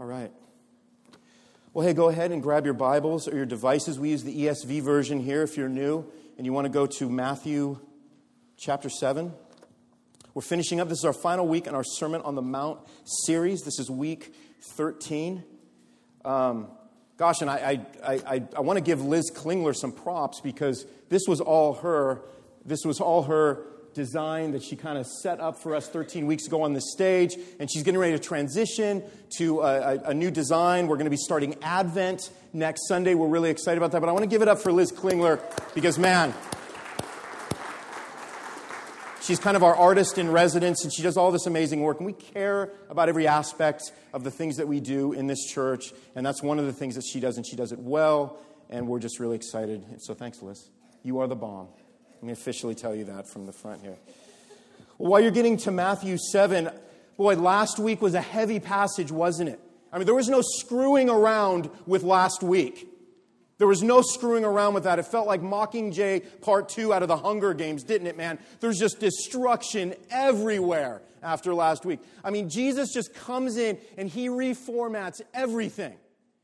All right. Well, hey, go ahead and grab your Bibles or your devices. We use the ESV version here if you're new and you want to go to Matthew chapter 7. We're finishing up. This is our final week in our Sermon on the Mount series. This is week 13. Um, gosh, and I, I, I, I want to give Liz Klingler some props because this was all her. This was all her design that she kind of set up for us 13 weeks ago on the stage. And she's getting ready to transition to a, a, a new design. We're going to be starting Advent next Sunday. We're really excited about that. But I want to give it up for Liz Klingler because, man, She's kind of our artist in residence, and she does all this amazing work. And we care about every aspect of the things that we do in this church. And that's one of the things that she does, and she does it well. And we're just really excited. So thanks, Liz. You are the bomb. Let me officially tell you that from the front here. Well, while you're getting to Matthew 7, boy, last week was a heavy passage, wasn't it? I mean, there was no screwing around with last week. There was no screwing around with that. It felt like Mockingjay Part 2 out of the Hunger Games, didn't it, man? There's just destruction everywhere after last week. I mean, Jesus just comes in and he reformats everything.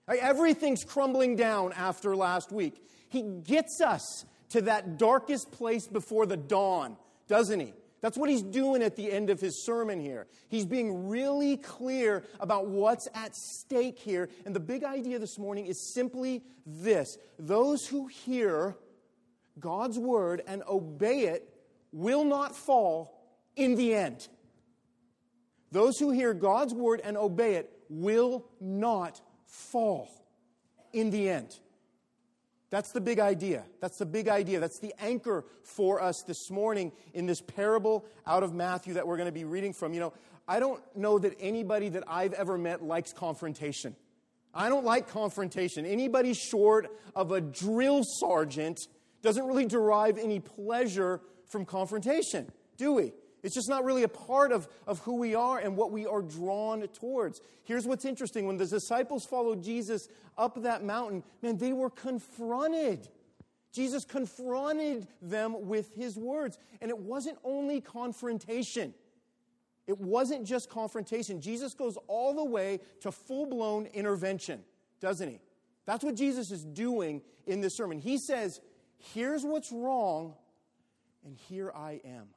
Everything's crumbling down after last week. He gets us to that darkest place before the dawn, doesn't he? That's what he's doing at the end of his sermon here. He's being really clear about what's at stake here. And the big idea this morning is simply this those who hear God's word and obey it will not fall in the end. Those who hear God's word and obey it will not fall in the end. That's the big idea. That's the big idea. That's the anchor for us this morning in this parable out of Matthew that we're going to be reading from. You know, I don't know that anybody that I've ever met likes confrontation. I don't like confrontation. Anybody short of a drill sergeant doesn't really derive any pleasure from confrontation, do we? It's just not really a part of, of who we are and what we are drawn towards. Here's what's interesting when the disciples followed Jesus up that mountain, man, they were confronted. Jesus confronted them with his words. And it wasn't only confrontation, it wasn't just confrontation. Jesus goes all the way to full blown intervention, doesn't he? That's what Jesus is doing in this sermon. He says, Here's what's wrong, and here I am.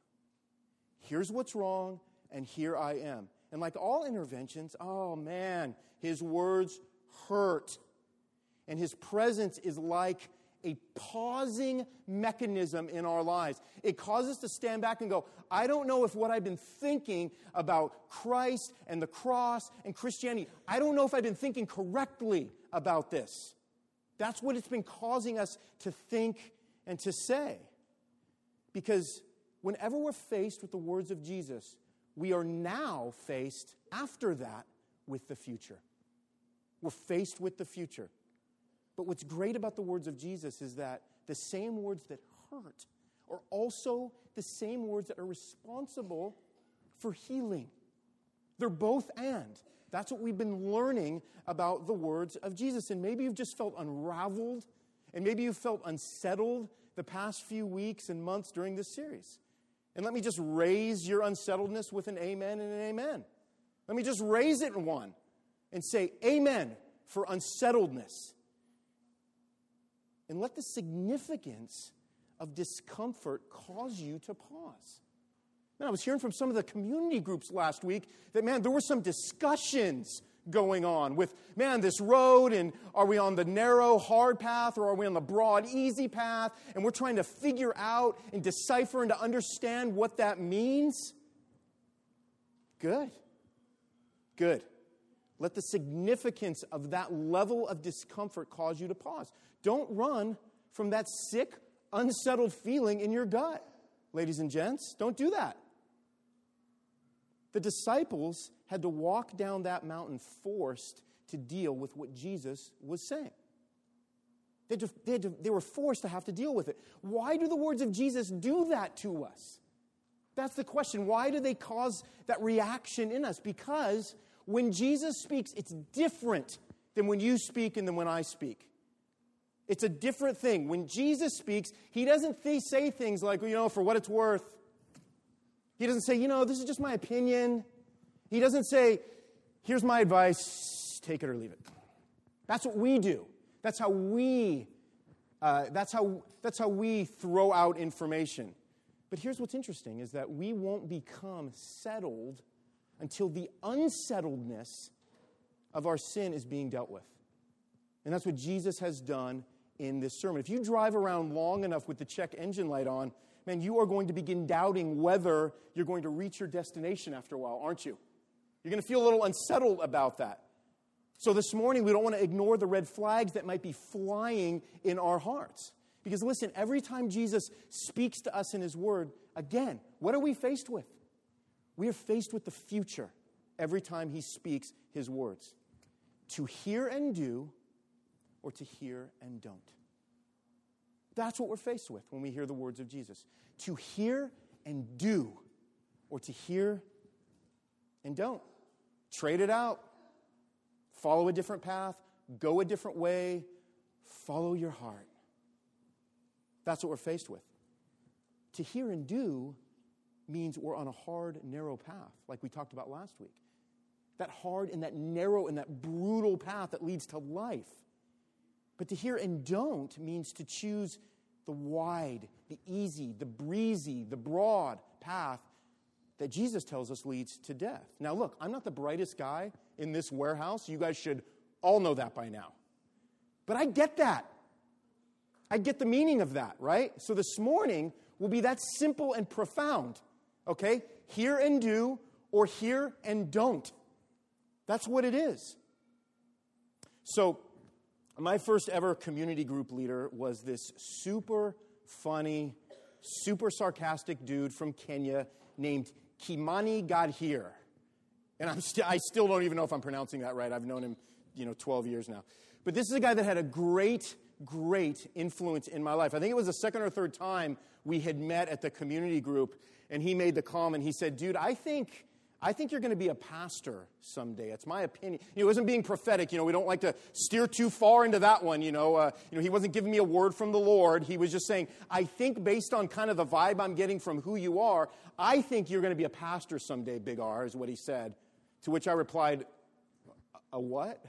Here's what's wrong, and here I am. And like all interventions, oh man, his words hurt. And his presence is like a pausing mechanism in our lives. It causes us to stand back and go, I don't know if what I've been thinking about Christ and the cross and Christianity, I don't know if I've been thinking correctly about this. That's what it's been causing us to think and to say. Because whenever we're faced with the words of Jesus, we are now faced after that with the future. We're faced with the future. But what's great about the words of Jesus is that the same words that hurt are also the same words that are responsible for healing. They're both and. That's what we've been learning about the words of Jesus. And maybe you've just felt unraveled, and maybe you've felt unsettled the past few weeks and months during this series. And let me just raise your unsettledness with an amen and an amen. Let me just raise it in one and say amen for unsettledness. And let the significance of discomfort cause you to pause. Man, I was hearing from some of the community groups last week that, man, there were some discussions going on with, man, this road, and are we on the narrow, hard path, or are we on the broad, easy path? And we're trying to figure out and decipher and to understand what that means. Good. Good. Let the significance of that level of discomfort cause you to pause. Don't run from that sick, unsettled feeling in your gut, ladies and gents. Don't do that. The disciples had to walk down that mountain forced to deal with what Jesus was saying. They, just, they, to, they, were forced to have to deal with it. Why do the words of Jesus do that to us? That's the question. Why do they cause that reaction in us? Because when Jesus speaks, it's different than when you speak and then when I speak. It's a different thing. When Jesus speaks, he doesn't th- say things like, you know, for what it's worth. He doesn't say, you know, this is just my opinion. He doesn't say, here's my advice, take it or leave it. That's what we do. That's how we. Uh, that's how that's how we throw out information. But here's what's interesting: is that we won't become settled until the unsettledness of our sin is being dealt with. And that's what Jesus has done in this sermon. If you drive around long enough with the check engine light on, man, you are going to begin doubting whether you're going to reach your destination after a while, aren't you? You're going to feel a little unsettled about that. So this morning, we don't want to ignore the red flags that might be flying in our hearts. Because listen, every time Jesus speaks to us in his word, again, what are we faced with? We are faced with the future every time he speaks his words to hear and do, or to hear and don't. That's what we're faced with when we hear the words of Jesus to hear and do, or to hear and don't. Trade it out, follow a different path, go a different way, follow your heart. That's what we're faced with. To hear and do means we're on a hard, narrow path, like we talked about last week. That hard and that narrow and that brutal path that leads to life. But to hear and don't means to choose the wide, the easy, the breezy, the broad path that Jesus tells us leads to death. Now, look, I'm not the brightest guy in this warehouse. You guys should all know that by now. But I get that. I get the meaning of that, right? So this morning will be that simple and profound, okay? Hear and do, or hear and don't. That's what it is. So, my first ever community group leader was this super funny, super sarcastic dude from Kenya named Kimani here, And I'm st- I still don't even know if I'm pronouncing that right. I've known him, you know, 12 years now. But this is a guy that had a great, great influence in my life. I think it was the second or third time we had met at the community group, and he made the comment. He said, Dude, I think I think you're going to be a pastor someday. It's my opinion. He wasn't being prophetic. You know, we don't like to steer too far into that one. You know, uh, you know, he wasn't giving me a word from the Lord. He was just saying, I think based on kind of the vibe I'm getting from who you are, I think you're going to be a pastor someday, Big R, is what he said. To which I replied, a what?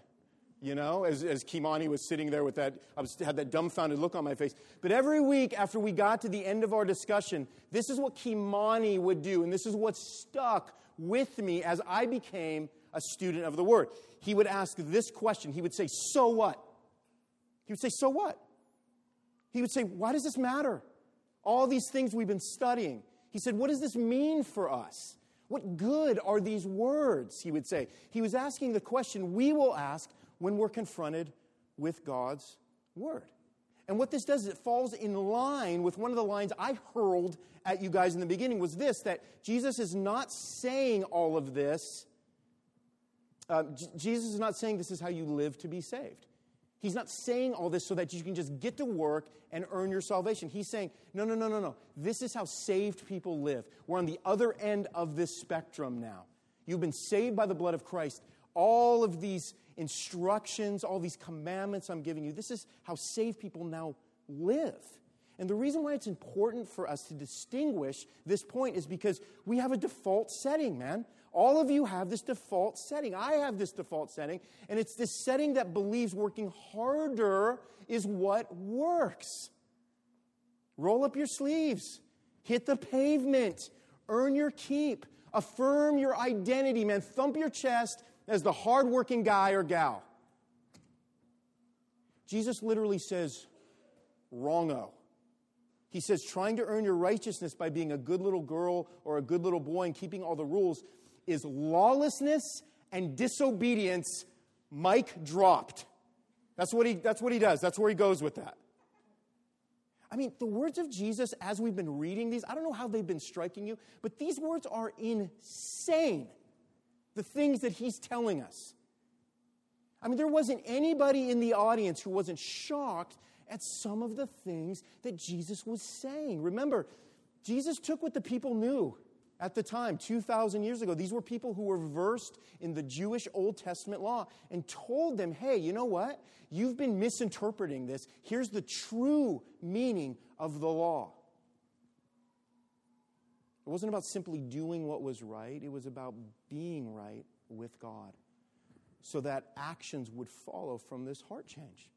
you know, as, as Kimani was sitting there with that, I was, had that dumbfounded look on my face. But every week after we got to the end of our discussion, this is what Kimani would do, and this is what stuck with me as I became a student of the Word. He would ask this question. He would say, So what? He would say, So what? He would say, Why does this matter? All these things we've been studying. He said, What does this mean for us? What good are these words? He would say. He was asking the question we will ask when we're confronted with God's word. And what this does is it falls in line with one of the lines I hurled at you guys in the beginning was this that Jesus is not saying all of this. Uh, J- Jesus is not saying this is how you live to be saved. He's not saying all this so that you can just get to work and earn your salvation. He's saying, no, no, no, no, no. This is how saved people live. We're on the other end of this spectrum now. You've been saved by the blood of Christ all of these instructions, all these commandments I'm giving you. This is how saved people now live. And the reason why it's important for us to distinguish this point is because we have a default setting, man. All of you have this default setting. I have this default setting, and it's this setting that believes working harder is what works. Roll up your sleeves, hit the pavement, earn your keep, affirm your identity, man. Thump your chest as the hardworking guy or gal. Jesus literally says, wrongo. He says, trying to earn your righteousness by being a good little girl or a good little boy and keeping all the rules is lawlessness and disobedience. Mic dropped. That's what, he, that's what he does. That's where he goes with that. I mean, the words of Jesus, as we've been reading these, I don't know how they've been striking you, but these words are insane the things that he's telling us. I mean, there wasn't anybody in the audience who wasn't shocked at some of the things that Jesus was saying. Remember, Jesus took what the people knew at the time, 2,000 years ago. These were people who were versed in the Jewish Old Testament law and told them, hey, you know what? You've been misinterpreting this. Here's the true meaning of the law. It wasn't about simply doing what was right, it was about being right with God. so that actions would follow from this heart change.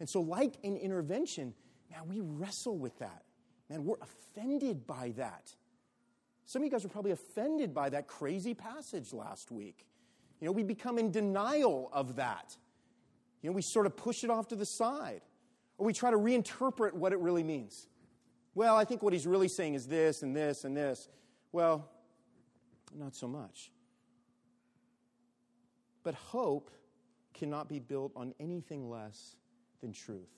And so, like an intervention, man, we wrestle with that. Man, we're offended by that. Some of you guys were probably offended by that crazy passage last week. You know, we become in denial of that. You know, we sort of push it off to the side, or we try to reinterpret what it really means. Well, I think what he's really saying is this and this and this. Well, not so much. But hope cannot be built on anything less than truth.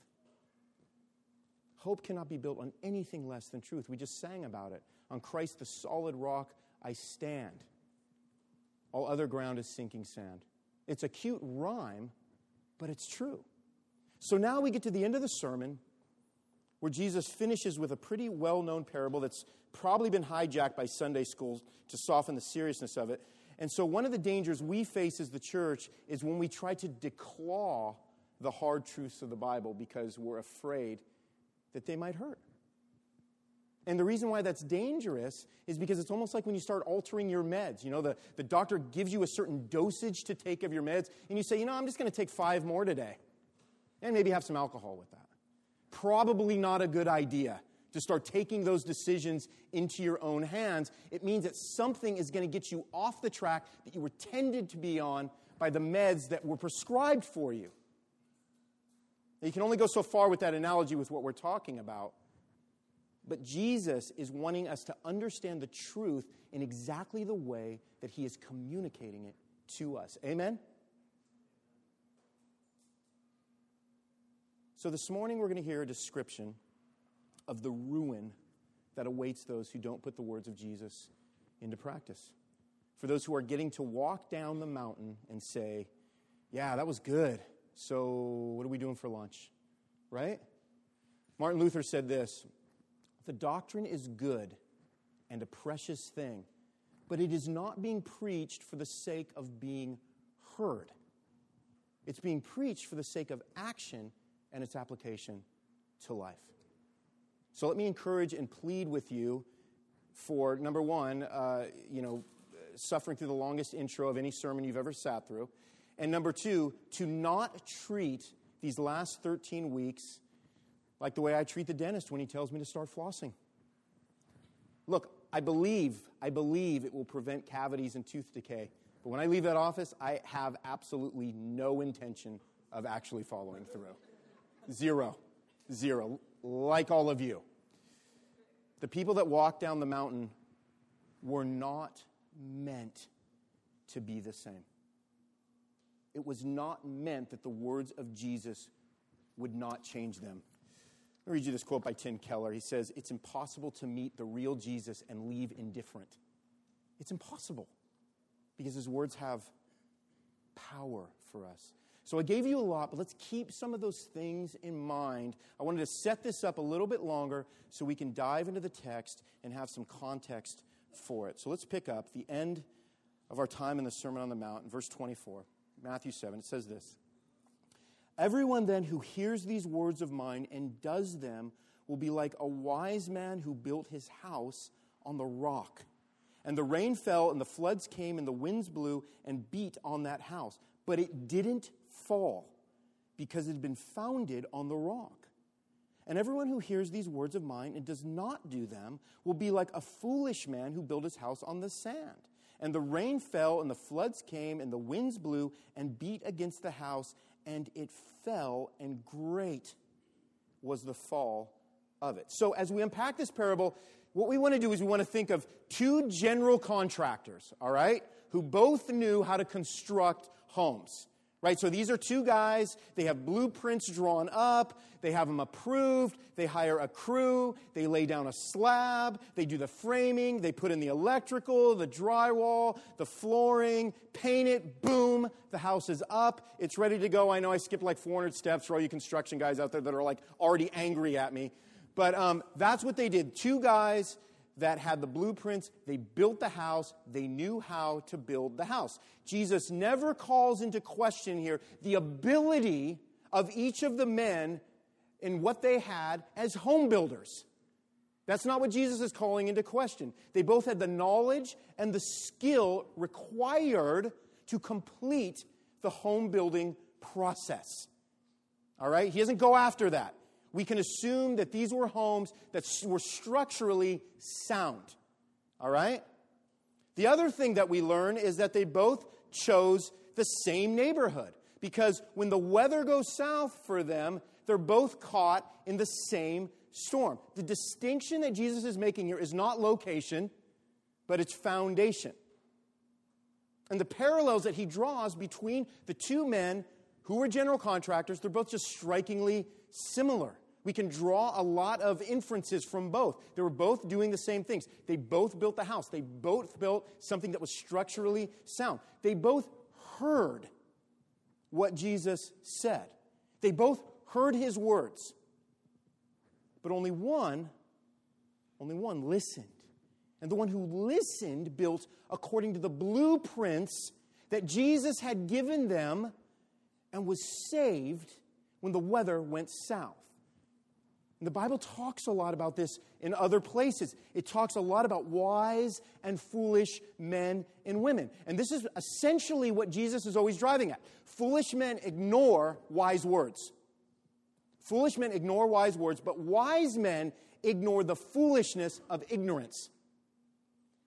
Hope cannot be built on anything less than truth. We just sang about it. On Christ, the solid rock, I stand. All other ground is sinking sand. It's a cute rhyme, but it's true. So now we get to the end of the sermon where Jesus finishes with a pretty well known parable that's probably been hijacked by Sunday schools to soften the seriousness of it. And so, one of the dangers we face as the church is when we try to declaw the hard truths of the Bible because we're afraid that they might hurt. And the reason why that's dangerous is because it's almost like when you start altering your meds. You know, the, the doctor gives you a certain dosage to take of your meds, and you say, you know, I'm just going to take five more today. And maybe have some alcohol with that. Probably not a good idea to start taking those decisions into your own hands. It means that something is going to get you off the track that you were tended to be on by the meds that were prescribed for you. Now, you can only go so far with that analogy with what we're talking about. But Jesus is wanting us to understand the truth in exactly the way that he is communicating it to us. Amen? So this morning we're going to hear a description of the ruin that awaits those who don't put the words of Jesus into practice. For those who are getting to walk down the mountain and say, Yeah, that was good. So what are we doing for lunch? Right? Martin Luther said this the doctrine is good and a precious thing, but it is not being preached for the sake of being heard. It's being preached for the sake of action and its application to life. So let me encourage and plead with you for number one, uh, you know, suffering through the longest intro of any sermon you've ever sat through, and number two, to not treat these last 13 weeks like the way I treat the dentist when he tells me to start flossing. Look, I believe, I believe it will prevent cavities and tooth decay. But when I leave that office, I have absolutely no intention of actually following through. Zero. Zero. Like all of you. The people that walked down the mountain were not meant to be the same. It was not meant that the words of Jesus would not change them. Me read you this quote by Tim Keller. He says, It's impossible to meet the real Jesus and leave indifferent. It's impossible because his words have power for us. So I gave you a lot, but let's keep some of those things in mind. I wanted to set this up a little bit longer so we can dive into the text and have some context for it. So let's pick up the end of our time in the Sermon on the Mount in verse 24, Matthew 7. It says this. Everyone then who hears these words of mine and does them will be like a wise man who built his house on the rock. And the rain fell, and the floods came, and the winds blew and beat on that house. But it didn't fall because it had been founded on the rock. And everyone who hears these words of mine and does not do them will be like a foolish man who built his house on the sand. And the rain fell, and the floods came, and the winds blew and beat against the house, and it fell, and great was the fall of it. So, as we unpack this parable, what we want to do is we want to think of two general contractors, all right, who both knew how to construct homes. Right? So these are two guys. They have blueprints drawn up. They have them approved. They hire a crew. They lay down a slab. They do the framing. They put in the electrical, the drywall, the flooring, paint it. Boom. The house is up. It's ready to go. I know I skipped like 400 steps for all you construction guys out there that are like already angry at me. But um, that's what they did. Two guys that had the blueprints. They built the house. They knew how to build the house. Jesus never calls into question here the ability of each of the men in what they had as home builders. That's not what Jesus is calling into question. They both had the knowledge and the skill required to complete the home building process. All right? He doesn't go after that. We can assume that these were homes that were structurally sound. All right? The other thing that we learn is that they both chose the same neighborhood because when the weather goes south for them, they're both caught in the same storm. The distinction that Jesus is making here is not location, but it's foundation. And the parallels that he draws between the two men who were general contractors, they're both just strikingly similar. We can draw a lot of inferences from both. They were both doing the same things. They both built the house. They both built something that was structurally sound. They both heard what Jesus said. They both heard his words. But only one, only one listened. And the one who listened built according to the blueprints that Jesus had given them and was saved when the weather went south. And the Bible talks a lot about this in other places. It talks a lot about wise and foolish men and women. And this is essentially what Jesus is always driving at. Foolish men ignore wise words. Foolish men ignore wise words, but wise men ignore the foolishness of ignorance,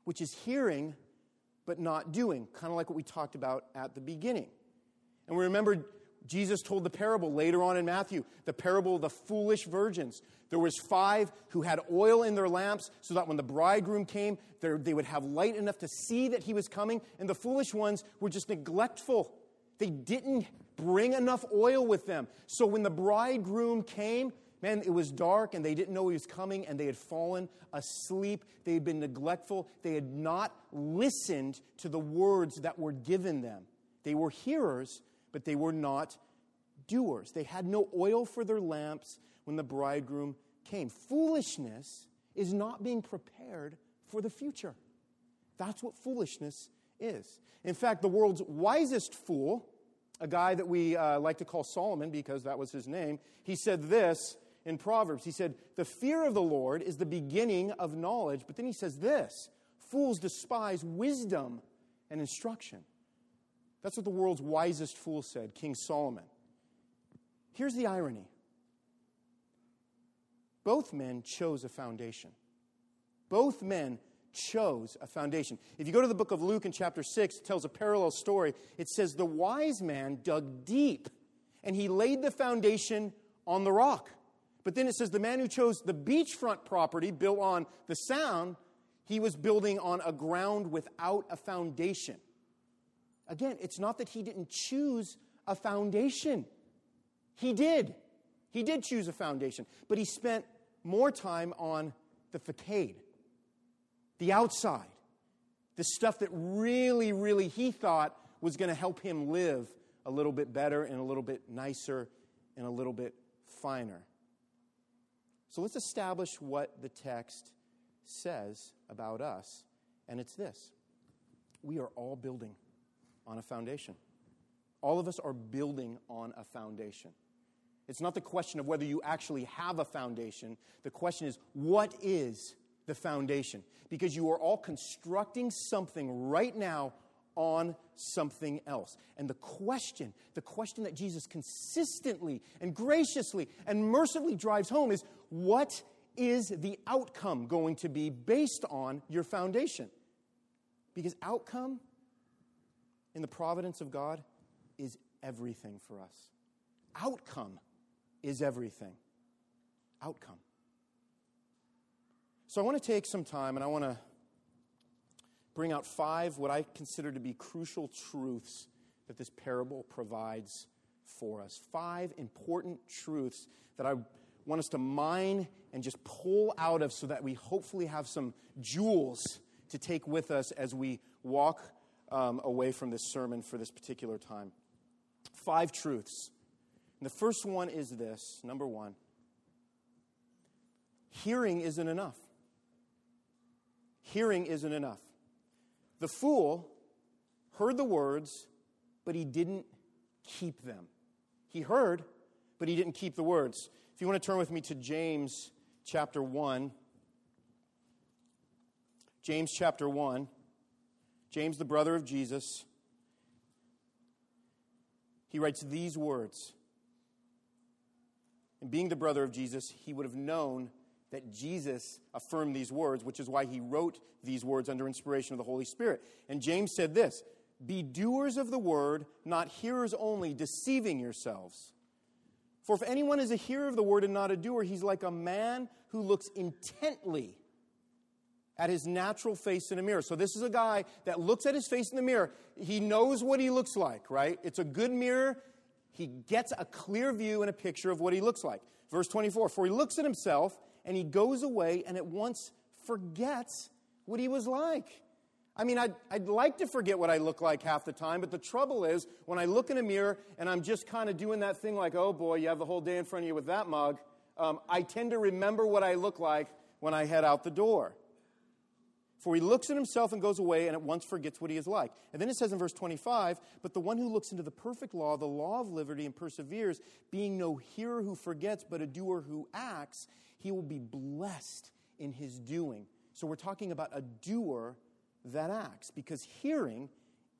which is hearing but not doing, kind of like what we talked about at the beginning. And we remember Jesus told the parable later on in Matthew, the parable of the foolish virgins. There was five who had oil in their lamps so that when the bridegroom came, they would have light enough to see that he was coming. And the foolish ones were just neglectful. They didn't bring enough oil with them. So when the bridegroom came, man, it was dark and they didn't know he was coming and they had fallen asleep. They had been neglectful. They had not listened to the words that were given them. They were hearers, but they were not doers. They had no oil for their lamps when the bridegroom came. Foolishness is not being prepared for the future. That's what foolishness is. In fact, the world's wisest fool, a guy that we uh, like to call Solomon because that was his name, he said this in Proverbs. He said, The fear of the Lord is the beginning of knowledge. But then he says this fools despise wisdom and instruction. That's what the world's wisest fool said, King Solomon. Here's the irony both men chose a foundation. Both men chose a foundation. If you go to the book of Luke in chapter 6, it tells a parallel story. It says, The wise man dug deep and he laid the foundation on the rock. But then it says, The man who chose the beachfront property built on the sound, he was building on a ground without a foundation. Again, it's not that he didn't choose a foundation. He did. He did choose a foundation, but he spent more time on the facade, the outside, the stuff that really, really he thought was going to help him live a little bit better and a little bit nicer and a little bit finer. So let's establish what the text says about us, and it's this we are all building on a foundation. All of us are building on a foundation. It's not the question of whether you actually have a foundation. The question is, what is the foundation? Because you are all constructing something right now on something else. And the question, the question that Jesus consistently and graciously and mercifully drives home is what is the outcome going to be based on your foundation? Because outcome in the providence of God is everything for us. Outcome is everything. Outcome. So I want to take some time and I want to bring out five what I consider to be crucial truths that this parable provides for us. Five important truths that I want us to mine and just pull out of so that we hopefully have some jewels to take with us as we walk um, away from this sermon for this particular time. Five truths. And the first one is this number one hearing isn't enough. Hearing isn't enough. The fool heard the words, but he didn't keep them. He heard, but he didn't keep the words. If you want to turn with me to James chapter 1, James chapter 1. James, the brother of Jesus. he writes these words. And being the brother of Jesus, he would have known that Jesus affirmed these words, which is why he wrote these words under inspiration of the Holy Spirit. And James said this Be doers of the word, not hearers only, deceiving yourselves. For if anyone is a hearer of the word and not a doer, he's like a man who looks intently at his natural face in a mirror. So, this is a guy that looks at his face in the mirror. He knows what he looks like, right? It's a good mirror. He gets a clear view and a picture of what he looks like. Verse 24 For he looks at himself and he goes away and at once forgets what he was like. I mean, I'd, I'd like to forget what I look like half the time, but the trouble is when I look in a mirror and I'm just kind of doing that thing like, oh boy, you have the whole day in front of you with that mug, um, I tend to remember what I look like when I head out the door. For he looks at himself and goes away and at once forgets what he is like. And then it says in verse 25, But the one who looks into the perfect law, the law of liberty, and perseveres, being no hearer who forgets, but a doer who acts, he will be blessed in his doing. So we're talking about a doer that acts because hearing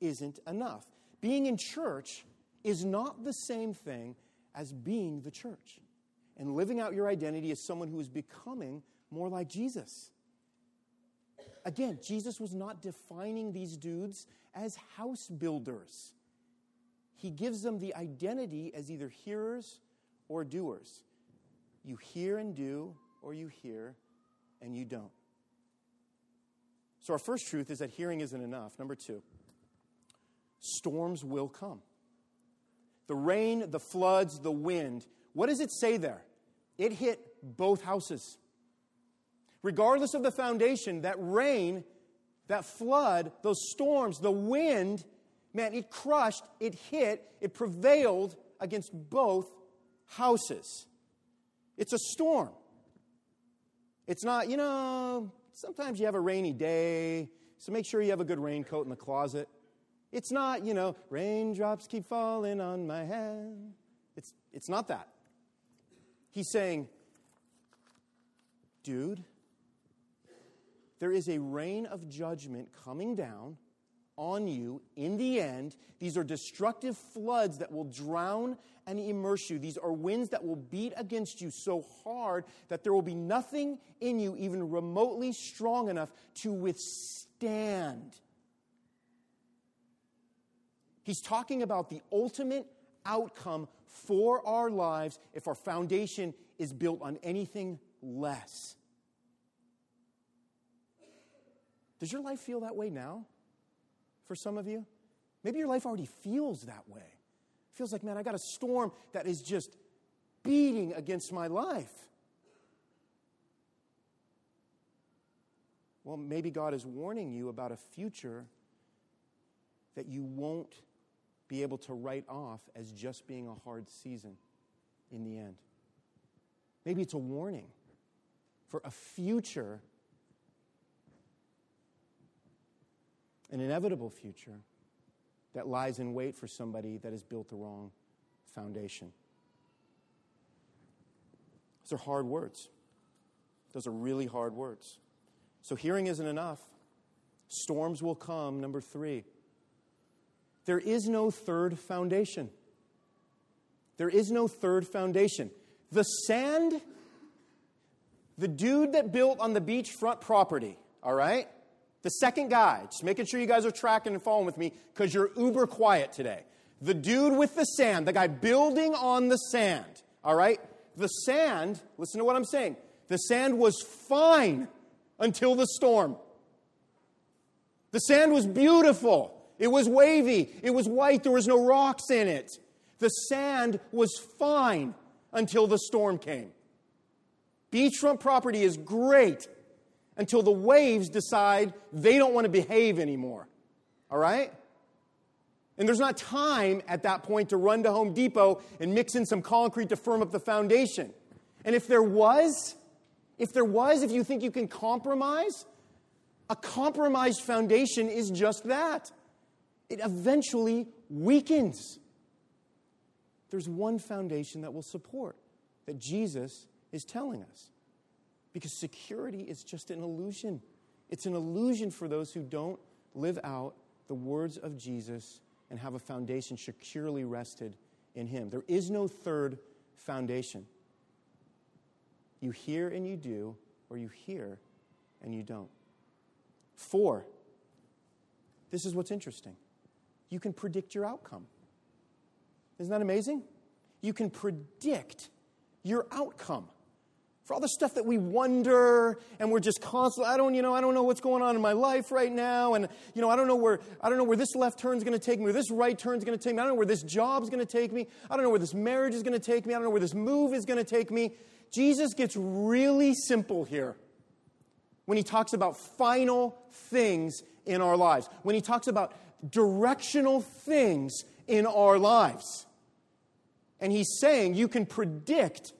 isn't enough. Being in church is not the same thing as being the church. And living out your identity as someone who is becoming more like Jesus. Again, Jesus was not defining these dudes as house builders. He gives them the identity as either hearers or doers. You hear and do, or you hear and you don't. So, our first truth is that hearing isn't enough. Number two, storms will come. The rain, the floods, the wind. What does it say there? It hit both houses regardless of the foundation, that rain, that flood, those storms, the wind, man, it crushed, it hit, it prevailed against both houses. It's a storm. It's not, you know, sometimes you have a rainy day, so make sure you have a good raincoat in the closet. It's not, you know, raindrops keep falling on my head. It's, it's not that. He's saying, dude, there is a rain of judgment coming down on you in the end. These are destructive floods that will drown and immerse you. These are winds that will beat against you so hard that there will be nothing in you even remotely strong enough to withstand. He's talking about the ultimate outcome for our lives if our foundation is built on anything less. Does your life feel that way now for some of you? Maybe your life already feels that way. It feels like, man, I got a storm that is just beating against my life. Well, maybe God is warning you about a future that you won't be able to write off as just being a hard season in the end. Maybe it's a warning for a future an inevitable future that lies in wait for somebody that has built the wrong foundation. Those are hard words. Those are really hard words. So, hearing isn't enough. Storms will come. Number three, there is no third foundation. There is no third foundation. The sand, the dude that built on the beachfront property, all right? The second guy, just making sure you guys are tracking and following with me because you're uber quiet today. The dude with the sand, the guy building on the sand, all right? The sand, listen to what I'm saying. The sand was fine until the storm. The sand was beautiful. It was wavy. It was white. There was no rocks in it. The sand was fine until the storm came. Beachfront property is great until the waves decide they don't want to behave anymore. All right? And there's not time at that point to run to Home Depot and mix in some concrete to firm up the foundation. And if there was, if there was, if you think you can compromise, a compromised foundation is just that. It eventually weakens. There's one foundation that will support, that Jesus is telling us. Because security is just an illusion. It's an illusion for those who don't live out the words of Jesus and have a foundation securely rested in Him. There is no third foundation. You hear and you do, or you hear and you don't. Four, this is what's interesting. You can predict your outcome. Isn't that amazing? You can predict your outcome. For all the stuff that we wonder and we're just constantly, I don't, you know, I don't know what's going on in my life right now, and you know, I don't know where I don't know where this left turn is going to take me, or this right turn is going to take me. I don't know where this job is going to take me. I don't know where this marriage is going to take me. I don't know where this move is going to take me. Jesus gets really simple here when he talks about final things in our lives, when he talks about directional things in our lives. And he's saying you can predict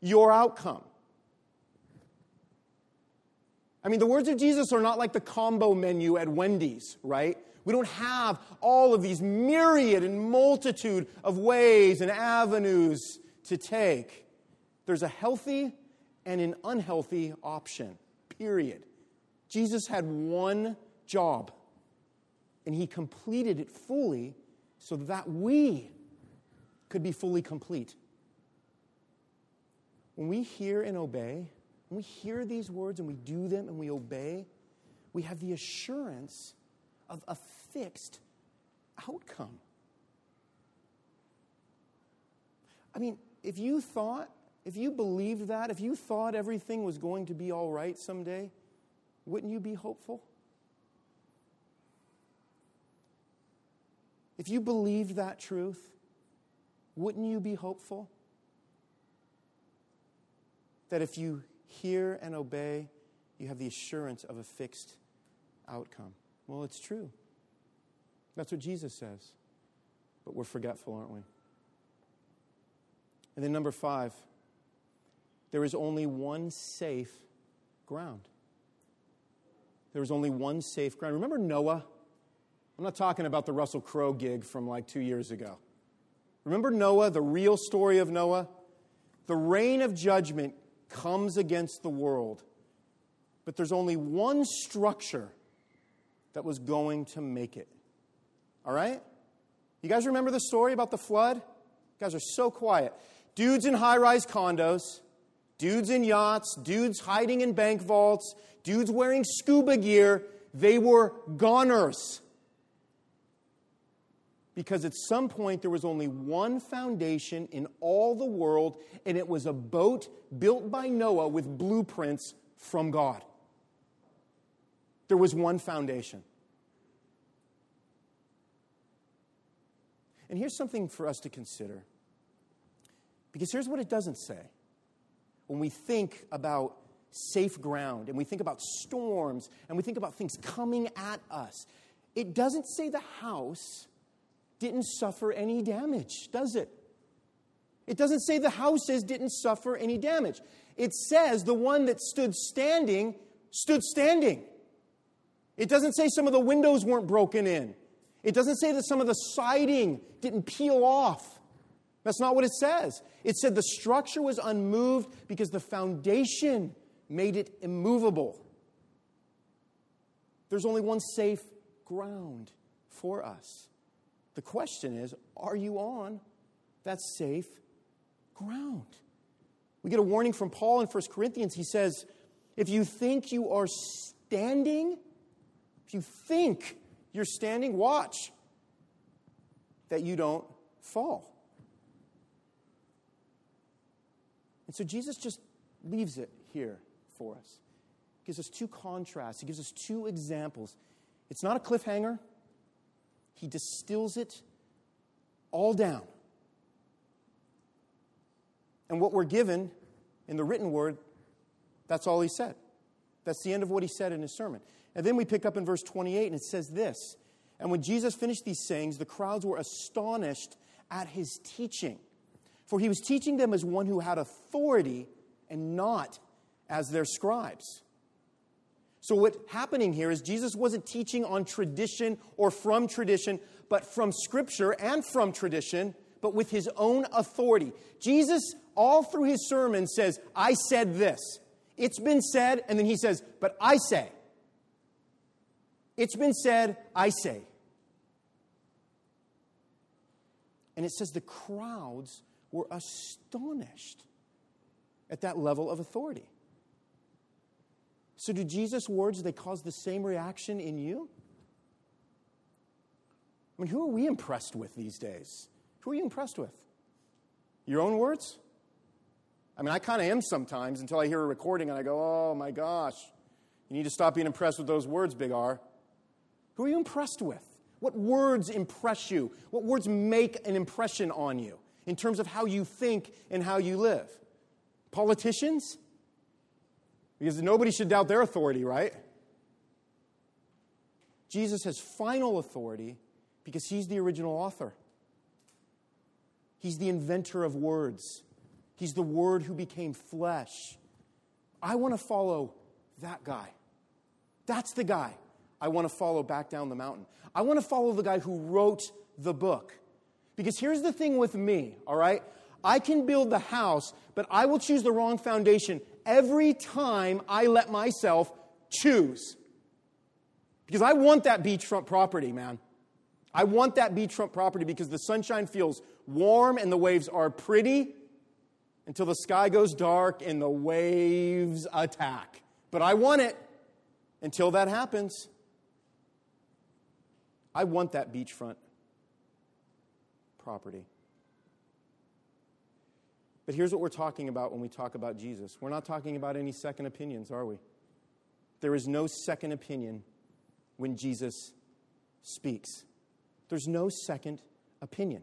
your outcome. I mean, the words of Jesus are not like the combo menu at Wendy's, right? We don't have all of these myriad and multitude of ways and avenues to take. There's a healthy and an unhealthy option, period. Jesus had one job, and he completed it fully so that we could be fully complete. When we hear and obey, when we hear these words and we do them and we obey, we have the assurance of a fixed outcome. I mean, if you thought, if you believed that, if you thought everything was going to be all right someday, wouldn't you be hopeful? If you believed that truth, wouldn't you be hopeful? That if you hear and obey, you have the assurance of a fixed outcome. Well, it's true. That's what Jesus says. But we're forgetful, aren't we? And then, number five, there is only one safe ground. There is only one safe ground. Remember Noah? I'm not talking about the Russell Crowe gig from like two years ago. Remember Noah, the real story of Noah? The rain of judgment comes against the world. But there's only one structure that was going to make it. All right? You guys remember the story about the flood? You guys are so quiet. Dudes in high rise condos, dudes in yachts, dudes hiding in bank vaults, dudes wearing scuba gear. They were goners because at some point there was only one foundation in all the world, and it was a boat built by Noah with blueprints from God. There was one foundation. And here's something for us to consider. Because here's what it doesn't say. When we think about safe ground and we think about storms and we think about things coming at us, it doesn't say the house didn't suffer any damage, does it? It doesn't say the houses didn't suffer any damage. It says the one that stood standing stood standing. It doesn't say some of the windows weren't broken in. It doesn't say that some of the siding didn't peel off. That's not what it says. It said the structure was unmoved because the foundation made it immovable. There's only one safe ground for us. The question is are you on that safe ground? We get a warning from Paul in 1 Corinthians. He says, If you think you are standing, if you think you're standing, watch that you don't fall. And so Jesus just leaves it here for us. He gives us two contrasts, he gives us two examples. It's not a cliffhanger, he distills it all down. And what we're given in the written word, that's all he said. That's the end of what he said in his sermon. And then we pick up in verse 28, and it says this And when Jesus finished these sayings, the crowds were astonished at his teaching. For he was teaching them as one who had authority and not as their scribes. So, what's happening here is Jesus wasn't teaching on tradition or from tradition, but from Scripture and from tradition, but with his own authority. Jesus, all through his sermon, says, I said this. It's been said, and then he says, But I say. It's been said, I say. And it says the crowds were astonished at that level of authority. So, do Jesus' words, they cause the same reaction in you? I mean, who are we impressed with these days? Who are you impressed with? Your own words? I mean, I kind of am sometimes until I hear a recording and I go, oh my gosh, you need to stop being impressed with those words, Big R. Who are you impressed with? What words impress you? What words make an impression on you in terms of how you think and how you live? Politicians? Because nobody should doubt their authority, right? Jesus has final authority because he's the original author. He's the inventor of words. He's the Word who became flesh. I want to follow that guy. That's the guy I want to follow back down the mountain. I want to follow the guy who wrote the book. Because here's the thing with me, all right? I can build the house, but I will choose the wrong foundation every time I let myself choose. Because I want that beachfront property, man. I want that beachfront property because the sunshine feels warm and the waves are pretty until the sky goes dark and the waves attack. But I want it until that happens. I want that beachfront property. But here's what we're talking about when we talk about Jesus. We're not talking about any second opinions, are we? There is no second opinion when Jesus speaks. There's no second opinion.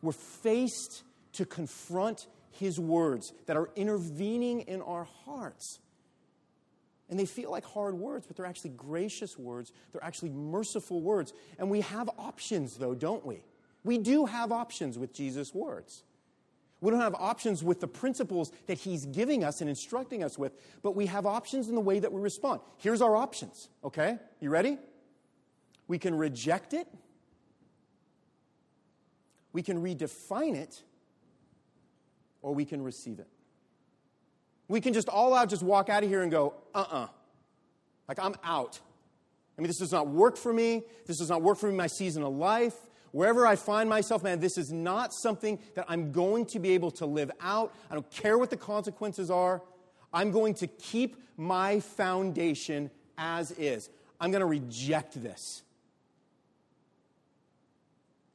We're faced to confront his words that are intervening in our hearts. And they feel like hard words, but they're actually gracious words. They're actually merciful words. And we have options, though, don't we? We do have options with Jesus' words. We don't have options with the principles that he's giving us and instructing us with, but we have options in the way that we respond. Here's our options, okay? You ready? We can reject it, we can redefine it, or we can receive it. We can just all out just walk out of here and go, uh uh-uh. uh. Like, I'm out. I mean, this does not work for me. This does not work for me my season of life. Wherever I find myself, man, this is not something that I'm going to be able to live out. I don't care what the consequences are. I'm going to keep my foundation as is. I'm going to reject this.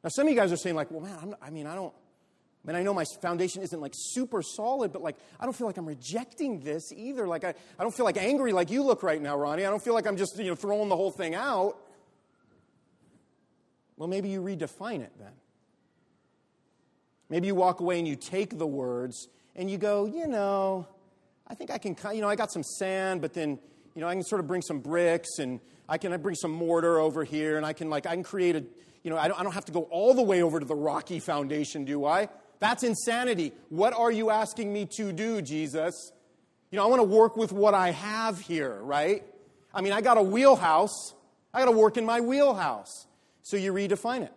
Now, some of you guys are saying, like, well, man, I'm, i mean, I don't, I mean, I know my foundation isn't like super solid, but like, I don't feel like I'm rejecting this either. Like, I, I don't feel like angry like you look right now, Ronnie. I don't feel like I'm just, you know, throwing the whole thing out. Well, maybe you redefine it then. Maybe you walk away and you take the words and you go, you know, I think I can, you know, I got some sand, but then, you know, I can sort of bring some bricks and I can bring some mortar over here and I can, like, I can create a, you know, I don't, I don't have to go all the way over to the rocky foundation, do I? That's insanity. What are you asking me to do, Jesus? You know, I want to work with what I have here, right? I mean, I got a wheelhouse. I got to work in my wheelhouse. So you redefine it.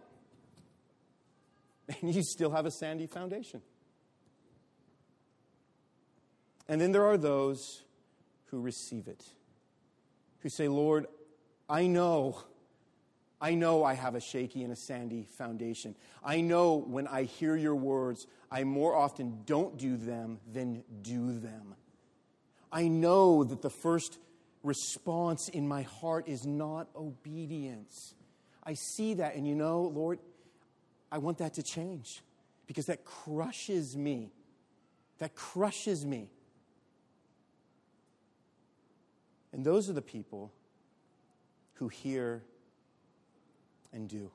And you still have a sandy foundation. And then there are those who receive it, who say, Lord, I know, I know I have a shaky and a sandy foundation. I know when I hear your words, I more often don't do them than do them. I know that the first response in my heart is not obedience. I see that, and you know, Lord, I want that to change because that crushes me. That crushes me. And those are the people who hear and do,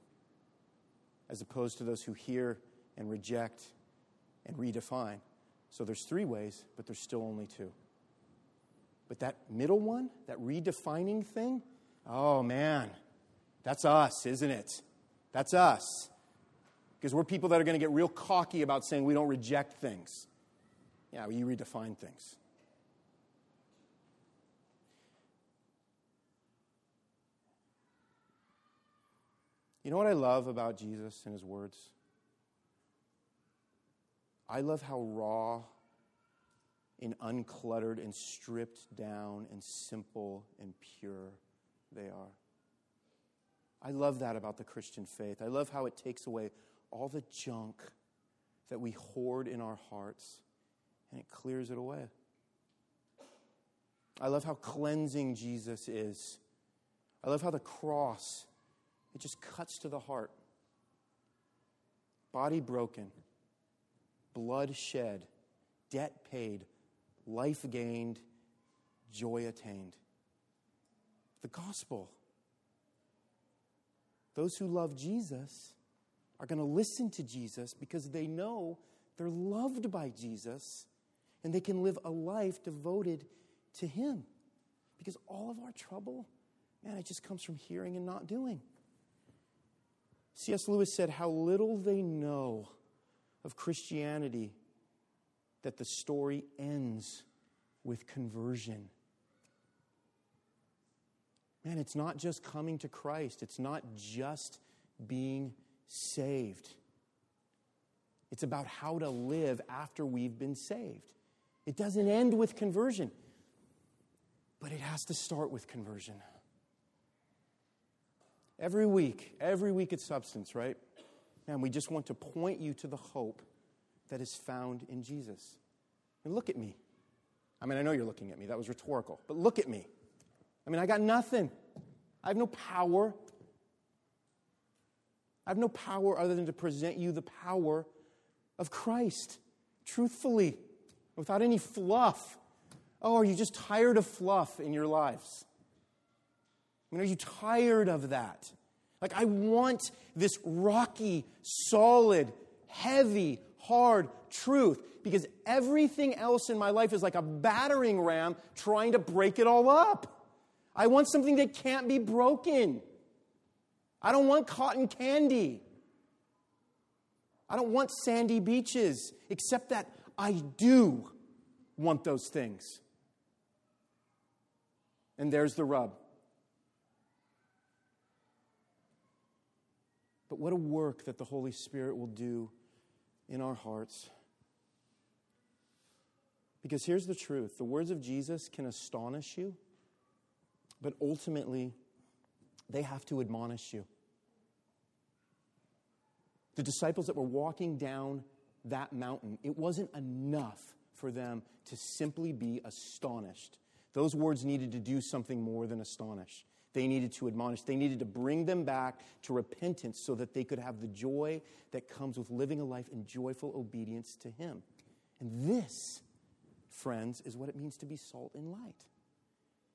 as opposed to those who hear and reject and redefine. So there's three ways, but there's still only two. But that middle one, that redefining thing, oh man, that's us, isn't it? That's us. Because we're people that are going to get real cocky about saying we don't reject things. Yeah, well, you redefine things. You know what I love about Jesus and his words? I love how raw and uncluttered and stripped down and simple and pure they are. I love that about the Christian faith. I love how it takes away all the junk that we hoard in our hearts, and it clears it away. I love how cleansing Jesus is. I love how the cross, it just cuts to the heart. Body broken, blood shed, debt paid, life gained, joy attained. The gospel. Those who love Jesus are going to listen to Jesus because they know they're loved by Jesus and they can live a life devoted to Him. Because all of our trouble, man, it just comes from hearing and not doing. C.S. Lewis said, How little they know of Christianity that the story ends with conversion. Man, it's not just coming to Christ, it's not just being saved. It's about how to live after we've been saved. It doesn't end with conversion, but it has to start with conversion. Every week, every week at Substance, right? Man, we just want to point you to the hope that is found in Jesus. And look at me. I mean, I know you're looking at me. That was rhetorical. But look at me. I mean, I got nothing. I have no power. I have no power other than to present you the power of Christ, truthfully, without any fluff. Oh, are you just tired of fluff in your lives? I mean, are you tired of that? Like, I want this rocky, solid, heavy, hard truth because everything else in my life is like a battering ram trying to break it all up. I want something that can't be broken. I don't want cotton candy. I don't want sandy beaches, except that I do want those things. And there's the rub. But what a work that the Holy Spirit will do in our hearts. Because here's the truth the words of Jesus can astonish you, but ultimately, they have to admonish you. The disciples that were walking down that mountain, it wasn't enough for them to simply be astonished. Those words needed to do something more than astonish. They needed to admonish. They needed to bring them back to repentance so that they could have the joy that comes with living a life in joyful obedience to Him. And this, friends, is what it means to be salt and light.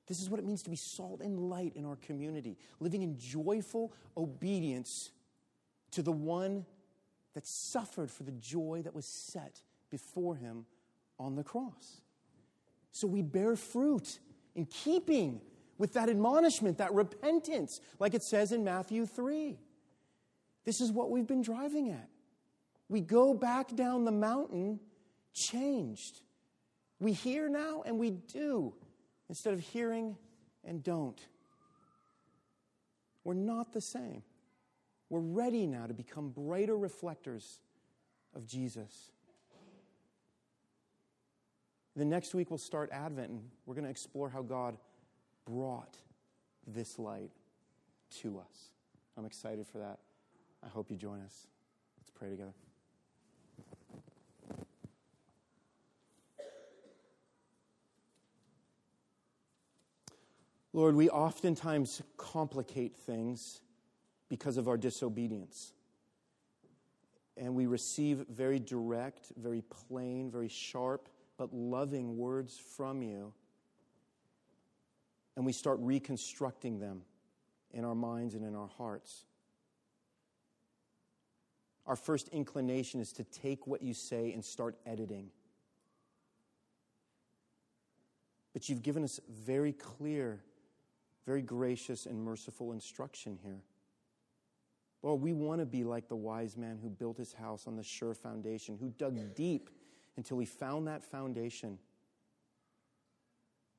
This is what it means to be salt and light in our community, living in joyful obedience to the one that suffered for the joy that was set before him on the cross. So we bear fruit in keeping with that admonishment, that repentance, like it says in Matthew 3. This is what we've been driving at. We go back down the mountain changed. We hear now and we do instead of hearing and don't. We're not the same. We're ready now to become brighter reflectors of Jesus. The next week we'll start Advent and we're going to explore how God brought this light to us. I'm excited for that. I hope you join us. Let's pray together. Lord, we oftentimes complicate things because of our disobedience. And we receive very direct, very plain, very sharp, but loving words from you and we start reconstructing them in our minds and in our hearts. Our first inclination is to take what you say and start editing. But you've given us very clear, very gracious, and merciful instruction here. Lord, we want to be like the wise man who built his house on the sure foundation, who dug deep until he found that foundation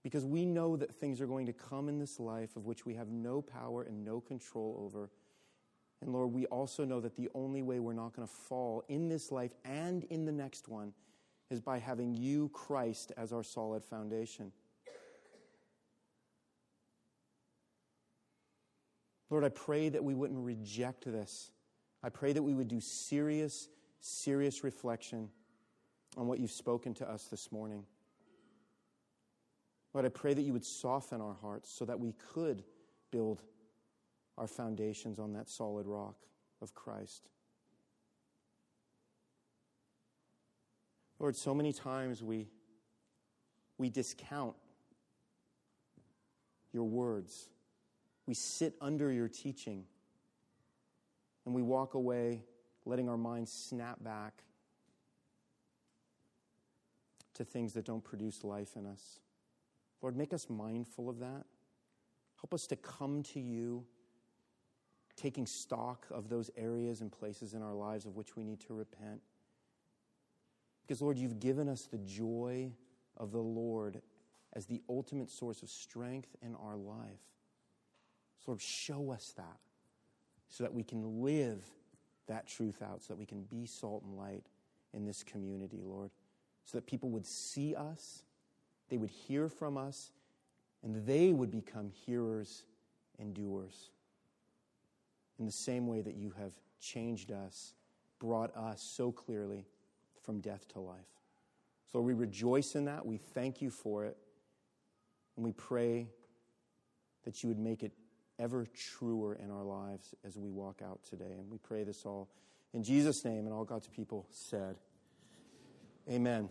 because we know that things are going to come in this life of which we have no power and no control over. And Lord, we also know that the only way we're not going to fall in this life and in the next one is by having you, Christ, as our solid foundation. Lord, I pray that we wouldn't reject this I pray that we would do serious, serious reflection on what you've spoken to us this morning. Lord, I pray that you would soften our hearts so that we could build our foundations on that solid rock of Christ. Lord, so many times we, we discount your words. We sit under your teaching and we walk away letting our minds snap back to things that don't produce life in us. Lord, make us mindful of that. Help us to come to you, taking stock of those areas and places in our lives of which we need to repent. Because, Lord, you've given us the joy of the Lord as the ultimate source of strength in our life. Lord, show us that so that we can live that truth out, so that we can be salt and light in this community, Lord, so that people would see us, they would hear from us, and they would become hearers and doers. In the same way that you have changed us, brought us so clearly from death to life. So we rejoice in that. We thank you for it. And we pray that you would make it ever truer in our lives as we walk out today. And we pray this all in Jesus' name, and all God's people said, Amen.